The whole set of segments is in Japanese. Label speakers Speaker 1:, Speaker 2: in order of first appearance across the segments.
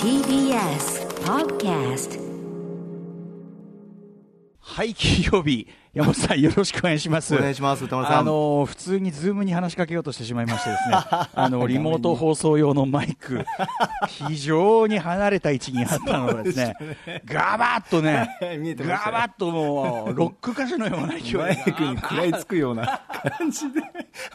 Speaker 1: TBS Podcast
Speaker 2: はい、金曜日、山本さん、よろしくお願いします。
Speaker 3: お願いします宇多丸さん
Speaker 2: あの普通にズームに話しかけようとしてしまいましてですね、あのリモート放送用のマイク、非常に離れた位置にあったのがですね、ガバッとね ガバッともう、ロック歌手のような勢いで
Speaker 3: マイクに食らいつくような 感じで、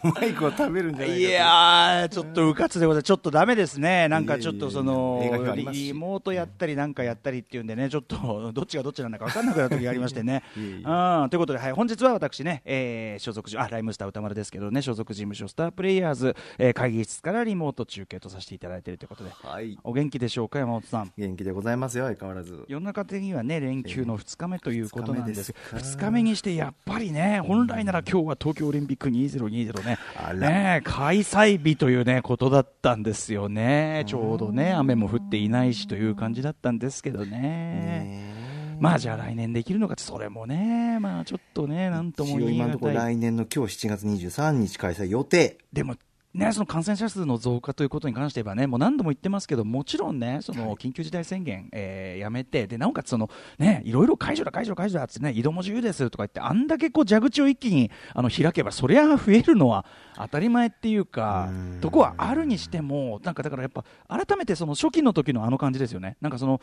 Speaker 3: マイクを食べるんじゃない。
Speaker 2: いやー、ちょっとうかつでございます。ちょっとダメですね。なんかちょっとそのリモートやったりなんかやったりっていうんでね、ちょっとどっちがどっちなんだか分かんなくなる時がありましてね。うんということで、はい、本日は私ね、えー所属あ、ライムスター歌丸ですけどね、所属事務所スタープレイヤーズ、えー会議室からリモート中継とさせていただいているということで、
Speaker 3: はい。
Speaker 2: お元気でしょうか、山本さん。
Speaker 3: 元気でございますよ、相変わらず。
Speaker 2: 世の中的にはね連休の2日目ということなんです。
Speaker 3: 二日目です
Speaker 2: 2日目にしてやっぱりね本来なら今日は東京オリンピック2020ねね開催日というねことだったんですよね。ちょうどね雨も降っていないしという感じだったんですけどね。
Speaker 3: ね
Speaker 2: まあじゃあ来年できるのかってそれもねまあちょっとねなんとも
Speaker 3: 今のところ来年の今日7月23日開催予定。
Speaker 2: でもね、その感染者数の増加ということに関して言えばね、もう何度も言ってますけど、もちろんね、その緊急事態宣言、えーやめて、でなおかつその、ね、いろいろ解除だ、解除だ、解除だってね、移動も自由ですとか言って、あんだけこう蛇口を一気にあの開けば、そりゃ増えるのは当たり前っていうか
Speaker 3: うん、
Speaker 2: とこはあるにしても、なんかだからやっぱ、改めてその初期の時のあの感じですよね。なんかその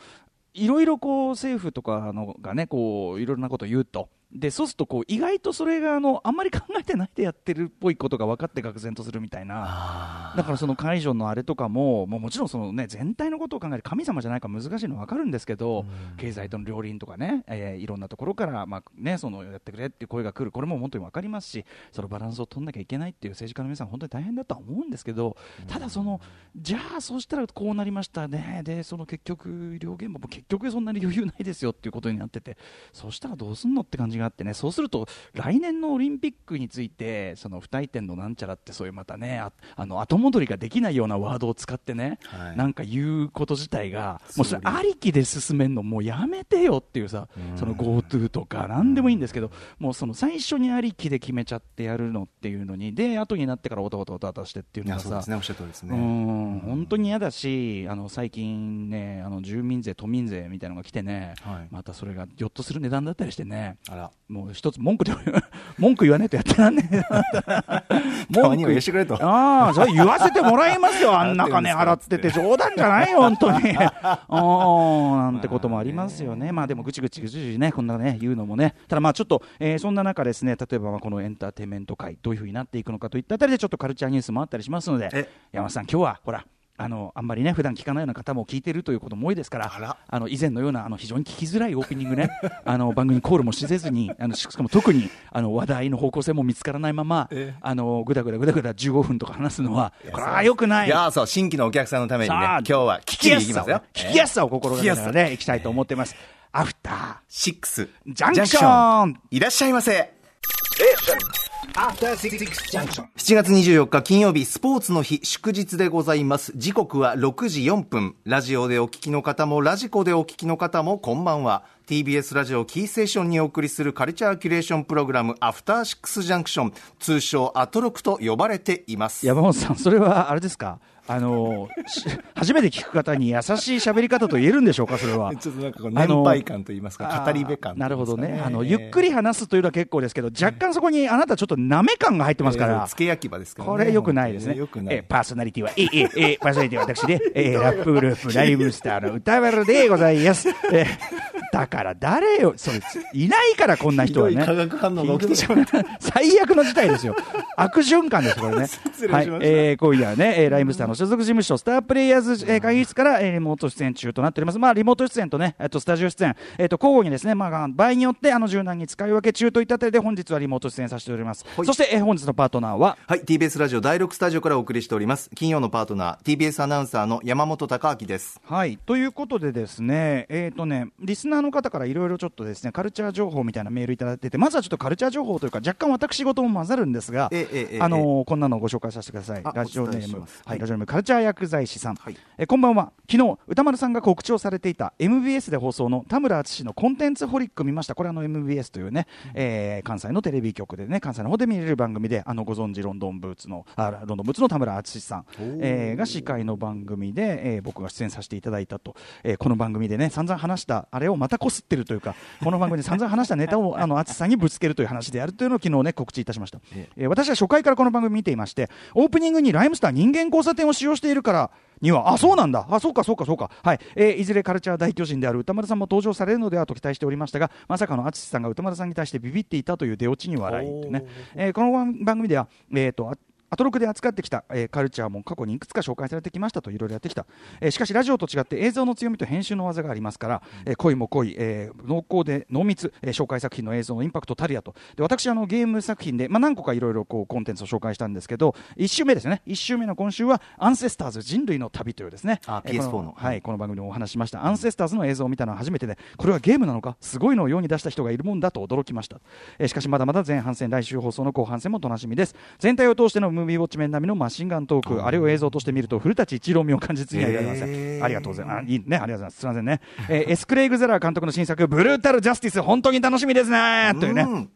Speaker 2: いろいろこう政府とかのがねこういろいろなことを言うと。でそうするとこう意外とそれがあのあんまり考えてないでやってるっぽいことが分かって愕然とするみたいな。だからその解除のあれとかももうもちろんその、ね、全体のことを考えて神様じゃないから難しいのは分かるんですけど経済との両輪とかね、えーいろんなところから、まあね、そのやってくれっていう声が来るこれも本当に分かりますしそのバランスを取んなきゃいけないっていう政治家の皆さん本当に大変だとは思うんですけどただそのじゃあそうしたらこうなりましたね。でその結局医療現場も結局そんなに余裕ないですよっていうことになっててそうしたらどうすんのって感じがあってね。そうすると来年のオリンピックについてその不退転のなんちゃらってそういうまたねああの後戻りができないようなワードを使ってね、
Speaker 3: はい。
Speaker 2: なんか言うこと自体がもうそれありきで進めんのもうやめてよっていうさその GoTo とか何でもいいんですけどもうその最初にありきで決めちゃってやるのっていうのにで後になってからおたおたおたおたしてっていうのがさ
Speaker 3: うですね、おっしゃる通りです
Speaker 2: う
Speaker 3: ね。
Speaker 2: ん。本当に嫌だしあの最近ねあの住民税、都民税みたいなのが来てね、
Speaker 3: はい。
Speaker 2: またそれがぎょっとする値段だったりしてね
Speaker 3: あら。
Speaker 2: もう一つ文句で 文句言わないとやってらんねえ。
Speaker 3: 言わしてくれと。
Speaker 2: ああそれ言わせてもらいますよ。あんな金払ってて冗談じゃないよ本当に。ああなんてこともありますよね。まあでもぐちぐちぐちぐちねこんなね言うのもね。ただまあちょっと、えーそんな中ですね例えばまあこのエンターテインメント界どういうふうになっていくのかといったあたりでちょっとカルチャーニュースもあったりしますので。
Speaker 3: え？
Speaker 2: 山本さん今日はほらあのあんまりね普段聞かないような方も聞いてるということも多いですから
Speaker 3: あら
Speaker 2: あの以前のようなあの非常に聞きづらいオープニングね あの番組コールもしせずにあのししかも特にあの話題の方向性も見つからないまま
Speaker 3: ええ
Speaker 2: あのぐだぐだぐだぐだ15分とか話すのはこれはよくない
Speaker 3: いや、そう、新規のお客さんのためにね、今日は聞き
Speaker 2: やすさを
Speaker 3: 行きますよ。
Speaker 2: 聞きやすさを心がけながら
Speaker 3: 聞き
Speaker 2: ねいきたいと思ってますアフタ
Speaker 3: シックス。
Speaker 2: ジャンクション
Speaker 3: いらっしゃいませ。
Speaker 4: Junction.
Speaker 3: 7月24日金曜日スポーツの日祝日でございます。時刻は6時4分。ラジオでお聞きの方もラジコでお聞きの方もこんばんは。TBS ラジオキーステーションにお送りするカルチャーキュレーションプログラムアフターシックスジャンクション通称アトロクと呼ばれています。
Speaker 2: 山本さんそれはあれですか？あのし初めて聞く方に優しい喋り方と言えるんでしょうかそれは。
Speaker 3: ちょっとなんか年配感といいますか語り部感
Speaker 2: あーなるほどね、あの
Speaker 3: ええ
Speaker 2: ゆっくり話すというのは結構ですけど、若干そこにあなたちょっとなめ感が入ってますから、
Speaker 3: えー付け焼き場ですからね。
Speaker 2: これよくないですね。
Speaker 3: よくない。
Speaker 2: えーパーソナリティは、えーえーえーパーソナリティは私で、えーラップグループ、ライブスターの歌丸でございます。えーだから誰よ、それ、いないからこんな人はね。
Speaker 3: 化学反応が起きてしまった
Speaker 2: 最悪の事態ですよ。悪循環です、これね。はい。えー今夜はね、えーライムスターの所属事務所、スタープレイヤーズ、えー会議室から、えーリモート出演中となっております。まあ、リモート出演とね、えっと、スタジオ出演、えっと、交互にですね、まあ、場合によって、あの、柔軟に使い分け中といったあたりで、本日はリモート出演させております。
Speaker 3: はい
Speaker 2: そして、えー本日のパートナーは、
Speaker 3: はい TBS ラジオ第6スタジオからお送りしております金曜のパートナー TBS アナウンサーの山本貴明です
Speaker 2: はい、ということでですね、えっ、とね、リスナーのの方からいろいろちょっとですねカルチャー情報みたいなメールいただいててまずはちょっとカルチャー情報というか若干私事も混ざるんですが、
Speaker 3: ええええ
Speaker 2: あのーこんなのをご紹介させてください。
Speaker 3: あ
Speaker 2: ラジオネーム
Speaker 3: はい。
Speaker 2: はいラジオネームカルチャー薬剤師さん、
Speaker 3: はい。
Speaker 2: えこんばんは。昨日歌丸さんが告知をされていた MBS で放送の田村淳のコンテンツホリック見ました。これあの MBS というね、えー関西のテレビ局でね関西の方で見れる番組であのご存知ロンドンブーツのあロンドンブーツの田村淳さん、えーが司会の番組で、えー僕が出演させていただいたと、えーこの番組でね散々話したあれをまたこすってるというかこの番組で散々話したネタをあの淳さんにぶつけるという話であるというのを昨日ね告知いたしました、
Speaker 3: え
Speaker 2: えー私は初回からこの番組見ていましてオープニングにライムスター人間交差点を使用しているからにはあそうなんだあそうかそうかそうかはい、えーいずれカルチャー大巨人である歌丸さんも登場されるのではと期待しておりましたがまさかの淳さんが歌丸さんに対してビビっていたという出落ちに笑いね、えーこの番組ではえっ、とアトロクで扱ってきた、えーカルチャーも過去にいくつか紹介されてきましたといろいろやってきた、えーしかしラジオと違って映像の強みと編集の技がありますから、えー濃いも濃い、えー濃厚で濃密、えー紹介作品の映像のインパクトたるやと。で私あのゲーム作品で、まあ、何個かいろいろこうコンテンツを紹介したんですけど1週目ですね。1週目の今週はアンセスターズ人類の旅というですね。
Speaker 3: あ
Speaker 2: えーこ
Speaker 3: PS4 の。
Speaker 2: はいこの番組でもお話ししました。アンセスターズの映像を見たのは初めてでこれはゲームなのかすごいのを世に出した人がいるもんだと驚きました、えーしかしまだまだ前半戦来週放送の後半戦も楽しみです。全体を通してのムービーウォッチメン並みのマシンガントーク。あれを映像として見ると古舘一郎味を感じずにはいられません、
Speaker 3: へー。
Speaker 2: ありがとうございます。あいいねありがとうございます。すみませんね、えーエスクレイグ・ゼラー監督の新作ブルータル・ジャスティス本当に楽しみですねというね。
Speaker 3: うん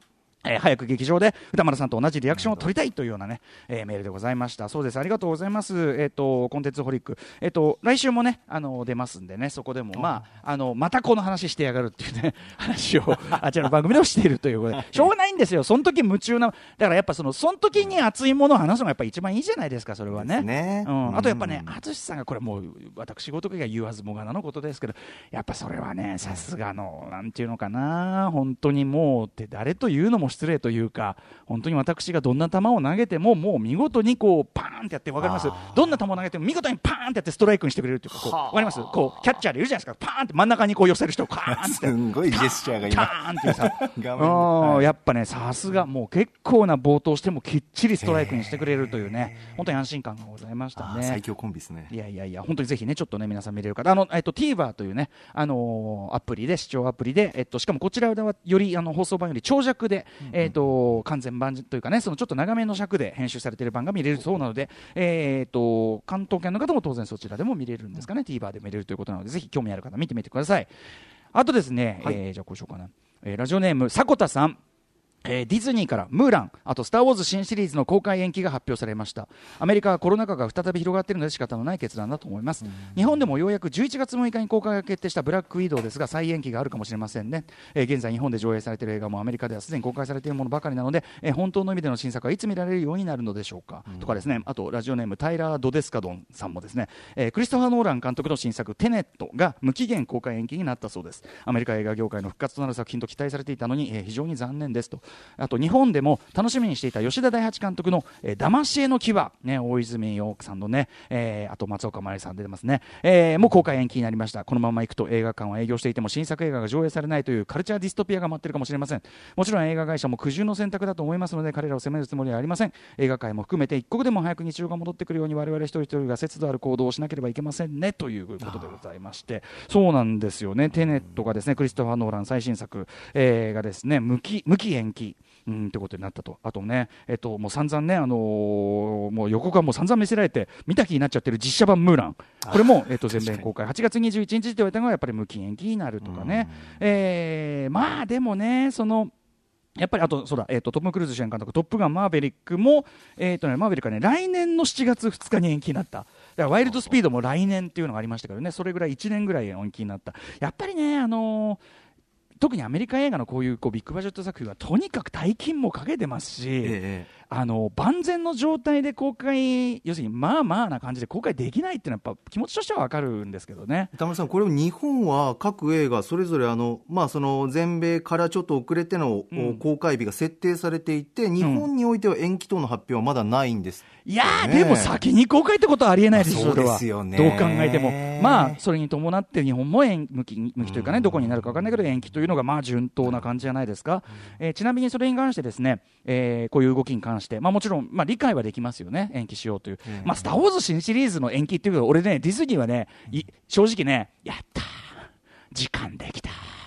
Speaker 2: えー早く劇場で歌丸さんと同じリアクションを取りたいというようなね、えーメールでございました。そうです、ありがとうございます。えっ、と、コンテンツホリック。えっ、と、来週もね、あの、出ますんでね、そこでも、まあ、あの、またこの話してやがるっていうね、話を、あちらの番組でもしているということで、しょうがないんですよ。その時夢中な、だからやっぱその、その時に熱いものを話すのがやっぱ一番いいじゃないですか、それはね。
Speaker 3: ね
Speaker 2: うん。あとやっぱね
Speaker 3: う、ん
Speaker 2: 淳さんがこれもう、私事が言わずもがなのことですけど、やっぱそれはね、さすがの、なんていうのかな、本当にもう、って誰というのも失礼というか、本当に私がどんな球を投げても、もう見事にこう、パーンってやって、わかります？どんな球を投げても見事にパーンってやってストライクにしてくれるっていうか、こう、わかりますこう、キャッチャーでいるじゃないですか、パーンって真ん中にこう寄せる人を、パーンって。
Speaker 3: すんごいジェスチャーが
Speaker 2: キ
Speaker 3: 今
Speaker 2: ャーンってさ、
Speaker 3: はい。
Speaker 2: やっぱね、さすが、もう結構な冒頭してもきっちりストライクにしてくれるというね、本当に安心感がございましたね。
Speaker 3: 最強コンビですね。
Speaker 2: いやいやいや、本当にぜひね、ちょっとね、皆さん見れる方、あの、えっと、TVer というね、あのーアプリで、視聴アプリで、えっと、しかもこちらでは、より、あの、放送版より長尺で、えっと、完全版というかね、そのちょっと長めの尺で編集されている版が見れるそうなので、えっと、関東圏の方も当然そちらでも見れるんですかね、TVer でも見れるということなので、ぜひ興味ある方見てみてください。あとですね、えーじゃあこうしようかな。えーラジオネーム、迫田さん。えーディズニーからムーラン、あとスター・ウォーズ新シリーズの公開延期が発表されました。アメリカはコロナ禍が再び広がっているので仕方のない決断だと思います。日本でもようやく11月6日に公開が決定したブラックウィドウですが、再延期があるかもしれませんね。えー現在日本で上映されている映画もアメリカではすでに公開されているものばかりなので、えー本当の意味での新作はいつ見られるようになるのでしょうか。とかですね、あとラジオネームタイラー・ドデスカドンさんもですね、えークリストファー・ノーラン監督の新作テネットが無期限公開延期になったそうです。アメリカ映画業界の復活となる作品と期待されていたのに、えー非常に残念ですと。あと日本でも楽しみにしていた吉田大八監督の、えー、騙し絵の牙、ね、大泉洋さんのね、えーあと松岡茉優さん出てますね、えーもう公開延期になりました。このまま行くと映画館は営業していても新作映画が上映されないというカルチャーディストピアが待ってるかもしれません。もちろん映画会社も苦渋の選択だと思いますので彼らを責めるつもりはありません。映画界も含めて一刻でも早く日常が戻ってくるように我々一人一人が節度ある行動をしなければいけませんねということでございまして、そうなんですよね。テネットがですね、クリストファー・ノーラン最新作、えーがですね、無期、無期延期。うん、ってことになったと、あとね、えっと、もう散々ね、あのーもう予告がもう散々見せられて、見た気になっちゃってる実写版ムーラン、これも、えっと、全米公開、8月21日って言われたのが、やっぱり無期延期になるとかね、えーまあでもね、その、やっぱりあと、そうだ、えっ、と、トム・クルーズ主演監督、トップガンマーヴェリックも、えっ、とね、マーヴェリックはね、来年の7月2日に延期になった。だから、ワイルドスピードも来年っていうのがありましたけどね、それぐらい1年ぐらい延期になった。やっぱりね、あのー特にアメリカ映画のこういうこうビッグバジェット作品はとにかく大金もかけてますし、
Speaker 3: え
Speaker 2: あの万全の状態で公開、要するにまあまあな感じで公開できないっていうのはやっぱ気持ちとしてはわかるんですけどね。
Speaker 3: 田村さん、これ日本は各映画それぞれあの、まあ、その全米からちょっと遅れての、
Speaker 2: うん。
Speaker 3: 公開日が設定されていて、日本においては延期等の発表はまだないんです。
Speaker 2: いやー、
Speaker 3: ねえ
Speaker 2: でも先に公開ってことはありえないで
Speaker 3: すよね。
Speaker 2: どう考えても、まあ、それに伴って日本も延向き向きというかね、どこになるか分かんないけど、延期というのがまあ順当な感じじゃないですか、えーちなみにそれに関して、ですね、えーこういう動きに関して、まあ、もちろん、まあ、理解はできますよね、延期しようという、まあ、スター・ウォーズ新シリーズの延期っていうけど、俺ね、ディズニーはね、い正直ね、やったー、時間できたー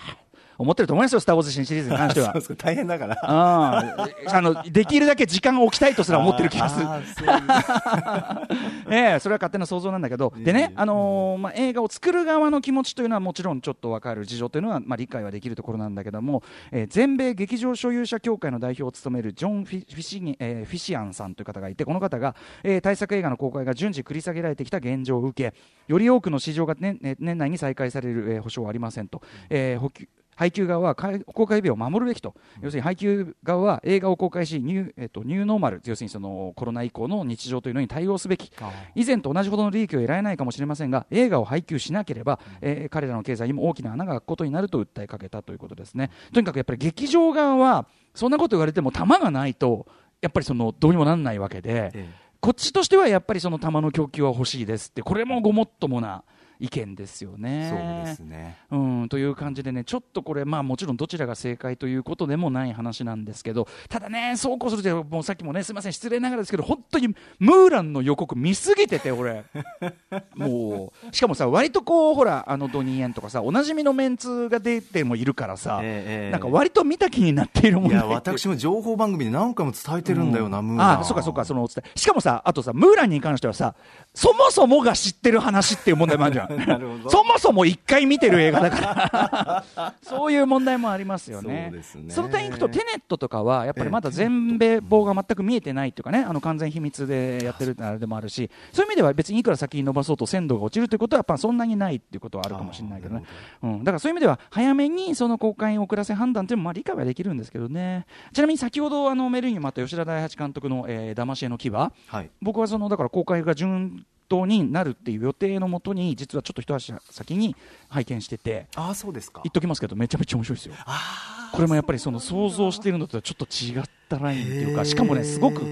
Speaker 2: 思ってると思いますよ、スター・ウォーズ新シリーズに関しては。
Speaker 3: そう。で大変だから。
Speaker 2: あのできるだけ時間を置きたいとすら思ってる気がする。ええそれは勝手な想像なんだけど、でね、あのーまあ、映画を作る側の気持ちというのはもちろんちょっと分かる。事情というのは、まあ、理解はできるところなんだけども、えー全米劇場所有者協会の代表を務めるジョン・フィフィシギ、えーフィシアンさんという方がいてこの方が、えー大作映画の公開が順次繰り下げられてきた現状を受けより多くの市場が年,、ね年内に再開される、えー保証はありませんと。えー補給配給側は開公開日を守るべきと、要するに配給側は映画を公開しニュー,、えっとニューノーマル、要するにそのコロナ以降の日常というのに対応すべき、以前と同じほどの利益を得られないかもしれませんが、映画を配給しなければ、えー彼らの経済にも大きな穴が開くことになると訴えかけたということですね。とにかくやっぱり劇場側は、そんなこと言われても、弾がないと、やっぱりそのどうにもなんないわけで。
Speaker 3: え
Speaker 2: こっちとしてはやっぱりその弾の供給は欲しいですって、これもごもっともな意見ですよ
Speaker 3: え
Speaker 2: ね。
Speaker 3: そうですね。
Speaker 2: うん、という感じでね、ちょっとこれ、まあ、もちろんどちらが正解ということでもない話なんですけど、ただね、そうこうすると、もうさっきもね、すみません、失礼ながらですけど、本当にムーランの予告見すぎてて、俺、もう、しかもさ、割とこう、ほら、あのドニーエンとかさ、おなじみのメンツが出てもいるからさ、
Speaker 3: ええええ。
Speaker 2: なんか割と見た気になっているもんね。
Speaker 3: いや私も情報番組で何回も伝えてるんだよな、ムーラン。
Speaker 2: あそうかそうかそのお伝えしかもさあとさムーランに関してはさそもそもが知ってる話っていう問題もあるじゃん
Speaker 3: なるほど。
Speaker 2: そもそも一回見てる映画だから。そういう問題もありますよね。
Speaker 3: そうですね。
Speaker 2: その点いくとテネットとかはやっぱりまだ全米棒が全く見えてないっていうかねあの完全秘密でやってるあれでもあるしそういう意味では別にいくら先に伸ばそうと鮮度が落ちるということはやっぱそんなにないっていうことはあるかもしれないけどね。うん、だからそういう意味では早めにその公開遅らせ判断というのもまあ理解はできるんですけどね。ちなみに先ほどあのメールにもあった吉田大八監督の「えー、騙し絵の牙」
Speaker 3: はい。
Speaker 2: 僕はそのだから公開が順当になるっていう予定のもとに実はちょっと一足先に拝見してて
Speaker 3: ああそうですか。
Speaker 2: 言っときますけどめちゃめちゃ面白いですよ。
Speaker 3: あ
Speaker 2: これもやっぱりその想像しているのとはちょっと違ったラインっていうかしかもねすごく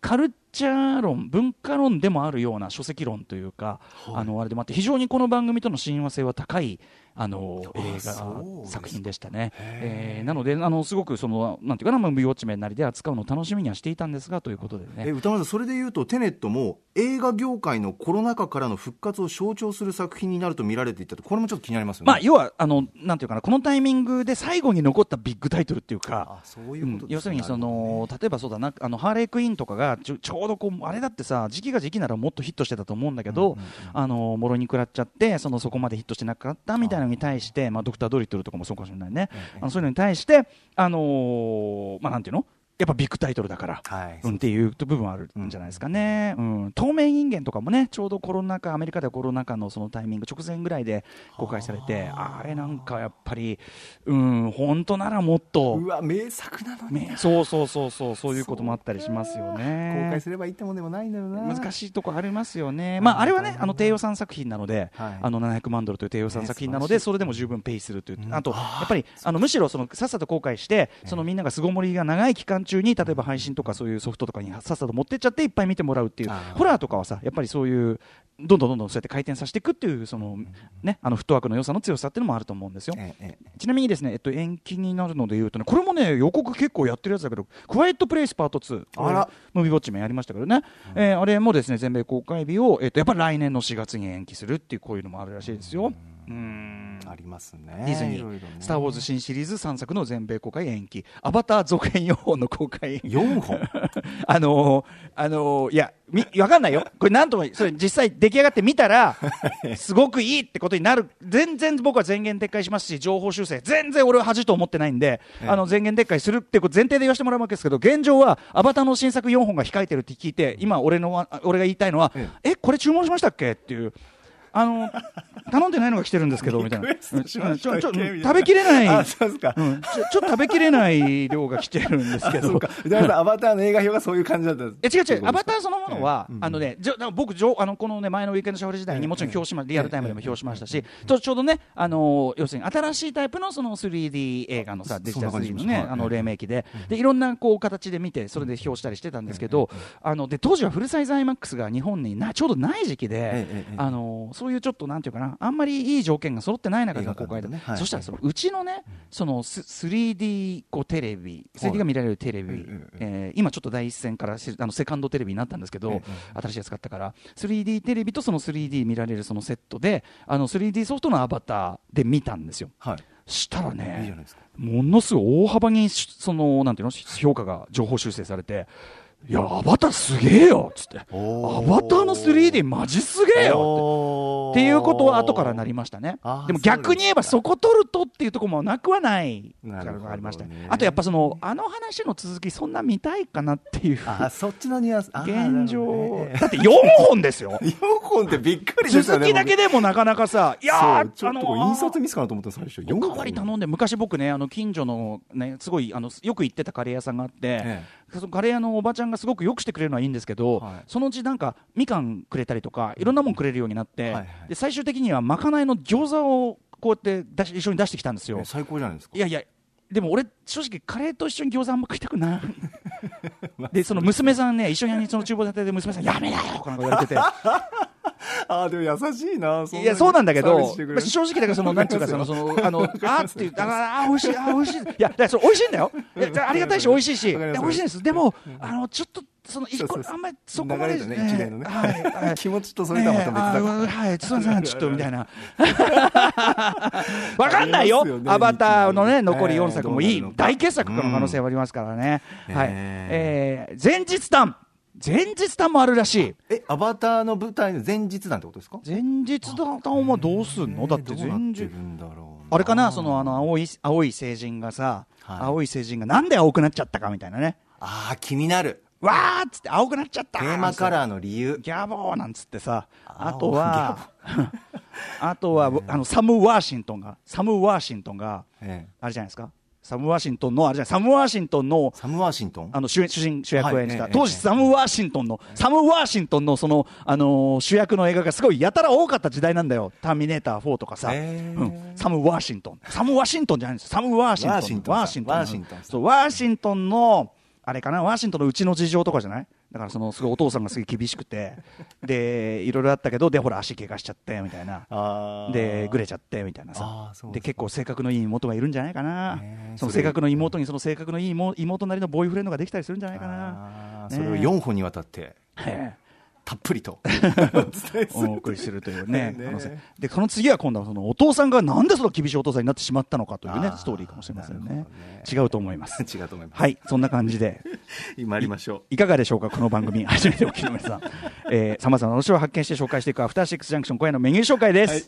Speaker 2: カルチャー論文化論でもあるような書籍論というか、あのあれでもあって非常にこの番組との親和性は高いあの
Speaker 3: あ
Speaker 2: 映画作品でしたね。えーなのであのすごくそのなんていうかなまあ無ウォッチメンなりで扱うのを楽しみにはしていたんですがということでね。
Speaker 3: え歌丸さんそれで言うとテネットも映画業界のコロナ禍からの復活を象徴する作品になると見られていたとこれもちょっと気になりますよね。
Speaker 2: まあ、要はあのなんていうかなこのタイミングで最後に残ったビッグタイトルっていうか
Speaker 3: あそういうこと
Speaker 2: 要するにその、例えばそうだなあのハーレークイーンとかがちょちょうどこうあれだってさ時期が時期ならもっとヒットしてたと思うんだけど、あのもろに食らっちゃってそのそこまでヒットしてなかったみたいなのに対してまあ、ドクター・ドリトルとかもそうかもしれないね、あのそういうのに対して、あのーまあ、なんていうの？やっぱビッグタイトルだから、
Speaker 3: はい。
Speaker 2: うん、っていう部分はあるんじゃないですかね、うん。透明人間とかもねちょうどコロナ禍アメリカではコロナ禍のそのタイミング直前ぐらいで公開されてあれなんかやっぱりうん本当ならもっと。
Speaker 3: うわ名作なのに。
Speaker 2: ねそうそうそうそうそういうこともあったりしますよね。
Speaker 3: 公開すればいいってもんでもないんだよな。
Speaker 2: 難しいとこありますよね、まあ、あれはね、あの低予算作品なので、
Speaker 3: はい。
Speaker 2: あの700万ドルという低予算作品なので、それでも十分ペイするという、あとやっぱりあのむしろそのさっさと公開して、そのみんなが巣ごもりが長い期間中に、例えば配信とかそういうソフトとかにさっさと持ってっちゃって、いっぱい見てもらうっていう、ホラーとかはさ、やっぱりそういう、どんどんどんどんそうやって回転させていくっていう、そのね、あのフットワークの良さの強さっていうのもあると思うんですよ。
Speaker 3: えええ
Speaker 2: ちなみにですね、えっと、延期になるので言うとね、これもね、予告結構やってるやつだけど、クワイエットプレイスパート2、
Speaker 3: あら
Speaker 2: ムービーウォッチメンやりましたけどね、えーあれもですね、全米公開日を、えっと、やっぱり来年の4月に延期するっていう、こういうのもあるらしいですよ。うん
Speaker 3: えありますね。
Speaker 2: ディズニー、
Speaker 3: いろいろね。
Speaker 2: スター・ウォーズ新シリーズ3作の全米公開延期、アバター続編4本の公開延期。
Speaker 3: 4本？
Speaker 2: あのーあのーいや、み、わかんないよ。これなんとも、それ実際出来上がってみたら、すごくいいってことになる。全然僕は全言撤回しますし、情報修正、全然俺は恥と思ってないんで、
Speaker 3: ええ。
Speaker 2: あの、全言撤回するってこと前提で言わせてもらうわけですけど、現状は、アバターの新作4本が控えてるって聞いて、今俺の、あ俺が言いたいのは、
Speaker 3: え。
Speaker 2: え、これ注文しましたっけ？っていう。あの、頼んでないのが来てるんですけど、みたいな。ちょ、ちょ、食べきれない。
Speaker 3: あそうですか。
Speaker 2: うんちょちょっと食べきれない量が来てるんですけど。
Speaker 3: アバターの映画表がそういう感じだったんです。
Speaker 2: え違う違う、アバ
Speaker 3: ー
Speaker 2: ターそのものは、あのね、じょだから僕あのこのね、前のウィークエンドシャッフル時代にもちろん表しま、リアルタイムでも表しましたし、とちょうどね、あの要するに新しいタイプのその 3D 映画のさ、デジタル
Speaker 3: そんな感じ
Speaker 2: 3D のねあの黎明期で、でいろんなこう形で見て、それで表したりしてたんですけど、あので当時はフルサイズ IMAX が日本になちょうどない時期であのそういうちょっとなんていうかな、あんまりいい条件が揃ってない中での公開で。
Speaker 3: ねはい。
Speaker 2: そしたらそのうちのね、そのス 3D こうテレビ、3D が見られるテレビ、
Speaker 3: ええ
Speaker 2: えー今ちょっと第一線からしあのセカンドテレビになったんですけど、
Speaker 3: え
Speaker 2: 新しいやつ買ったから 3D テレビとその 3D 見られるそのセットであの 3D ソフトのアバターで見たんですよ。
Speaker 3: はい。
Speaker 2: したらねものすごい大幅にしそのなんていうの評価が情報修正されていやアバターすげえよっつって。アバターの 3D マジすげえよって。いうことは後からなりましたね。でも逆に言えば
Speaker 3: そ
Speaker 2: そこ取るとっていうところもなくはないからがありました。ね。あとやっぱそのあの話の続きそんな見たいかなっていう
Speaker 3: あそっちのニュアンス。
Speaker 2: 現状。だって4本ですよ。
Speaker 3: 4本ってびっくりですよね
Speaker 2: 続きだけでもなかなかさいやー
Speaker 3: っと印刷ミスかなと思った最初。4
Speaker 2: おかわり頼んで昔僕ねあの近所のねすごいあのよく行ってたカレー屋さんがあって、
Speaker 3: え
Speaker 2: そのカレー屋のおばちゃんがすごくよくしてくれるのはいいんですけど、
Speaker 3: はい。
Speaker 2: そのうちなんかみかんくれたりとかいろんなもんくれるようになって、
Speaker 3: はいはい。
Speaker 2: で最終的にはまかないの餃子をこうやって出し一緒に出してきたんですよ。
Speaker 3: え最高じゃないですか。
Speaker 2: いやいやでも俺正直カレーと一緒に餃子あんま食いたくない でその娘さんね一緒にその厨房でやってて娘さんやめなよとか言われてて
Speaker 3: あーでも優しいない
Speaker 2: や、そうなんだけど、正直だから、その、なんていうか、その、その、あの、あーって言って、あーあー、美味しい、あー美味しい。いや、だからそれ美味しいんだよ。いやあありがたいし、美味しいし、いや美味しいんです。でも、あの、ちょっと、その、一個あんまりそこまで。
Speaker 3: ね一連のね
Speaker 2: はいはい
Speaker 3: 気持ちとそれとはまた別だから
Speaker 2: はい、すみません、ちょっと、みたいな。わかんないよアバターのね、
Speaker 3: えー
Speaker 2: 残り4作もいい大傑作の可能性はありますからね。
Speaker 3: うん
Speaker 2: はい。
Speaker 3: え
Speaker 2: えー前日談。前日談もあるらしい。
Speaker 3: えアバターの舞台の前日なんてことですか？
Speaker 2: 前日談はどうすんの？だって前日あれかな、そのあの青い青い星人がさ、
Speaker 3: はい。
Speaker 2: 青い星人がなんで青くなっちゃったかみたいなね、
Speaker 3: ああ気になる。
Speaker 2: わーっつって青くなっちゃった
Speaker 3: テーマカ
Speaker 2: ー
Speaker 3: ラーの理由。
Speaker 2: ギャボーなんつってさ、あ
Speaker 3: 青
Speaker 2: とは、あとは、あのサム・ワーシントンが、サム・ワーシントンが、
Speaker 3: ええ。
Speaker 2: あれじゃないですか、サム・ワーシントンの、あれじゃない、サム・ワーシントンの、
Speaker 3: サム・ワーシントン？
Speaker 2: あの主演主人主役を演じた、
Speaker 3: はい
Speaker 2: 当時、サム・ワーシントンの、サム・ワーシントンのその、あのー主役の映画がすごいやたら多かった時代なんだよ、ターミネーター4とかさ、うん、サム・ワーシントン、サム・ワシントンじゃないんですよ、サム・ワーシントン、
Speaker 3: ワーシントン
Speaker 2: ワーシントン
Speaker 3: ワーシントンさん。
Speaker 2: そうワーシントンの、あれかな、ワーシントンのうちの事情とかじゃない？だからそのすごいお父さんがすごい厳しくて、でいろいろあったけど、でほら、足怪我しちゃってみたいな。でぐれちゃってみたいな
Speaker 3: あ
Speaker 2: さで結構性格のいい妹がいるんじゃないかな。
Speaker 3: ねえ。
Speaker 2: その性格の妹にその性格のいい妹妹なりのボーイフレンドができたりするんじゃないかな。ね
Speaker 3: それを4本にわたって。
Speaker 2: え
Speaker 3: たっぷりと。
Speaker 2: え お送りするというね でその次は今度はそのお父さんがなんでその厳しいお父さんになってしまったのかというねストーリーかもしれませんね。
Speaker 3: ね。
Speaker 2: 違うと思います。
Speaker 3: 違うと思います。
Speaker 2: はいそんな感じで。
Speaker 3: 今ありましょう。
Speaker 2: いかがでしょうかこの番組。初めてお聞きの皆さん。さまざまな話を発見して紹介していくアフターシックスジャンクション今夜のメニュー紹介です、
Speaker 3: はい。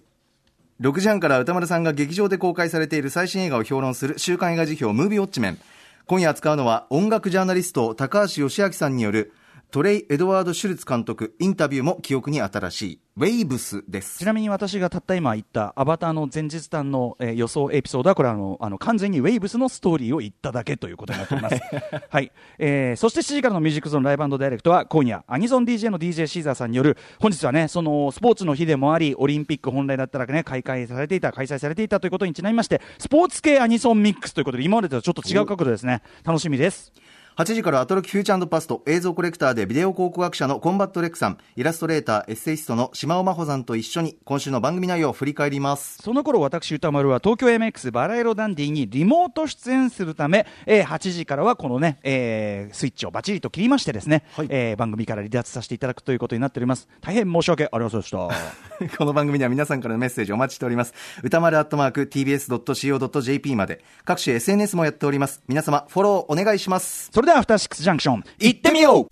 Speaker 3: 6時半から歌丸さんが劇場で公開されている最新映画を評論する週刊映画辞表ムービーウォッチメン。今夜扱うのは音楽ジャーナリスト高橋義明さんによるトレイ・エドワード・シュルツ監督インタビューも記憶に新しいウェイブスです
Speaker 2: ちなみに私がたった今言ったアバターの前日談の、えー予想エピソードはこれはあのあの完全にウェイブスのストーリーを言っただけということになっております。はい、えーそして7時からのミュージックゾーンライブダイレクトは今夜アニソン DJ の DJ シーザーさんによる本日はねそのスポーツの日でもありオリンピック本来だったらね開会されていた開催されていたということにちなみましてスポーツ系アニソンミックスということで今までとはちょっと違う角度ですね楽しみです。
Speaker 3: 8時からアトロキフューチャーパスト映像コレクターでビデオ考古学者のコンバット RECさんイラストレーターエッセイストのしまおまほさんと一緒に今週の番組内容を振り返ります。
Speaker 2: その頃私宇多丸は東京 MX バラ色ダンディにリモート出演するため、えー8時からはこのね、えースイッチをバチリと切りましてですね、
Speaker 3: はい。
Speaker 2: えー番組から離脱させていただくということになっております。大変申し訳ありませんでした。
Speaker 3: この番組では皆さんからのメッセージお待ちしております。歌丸アットマーク TBS.CO.JP まで。各種 SNS もやっております。皆様フォローお願いします。
Speaker 2: それではアフターシックスジャンクション行ってみよう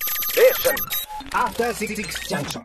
Speaker 4: After Six Junction.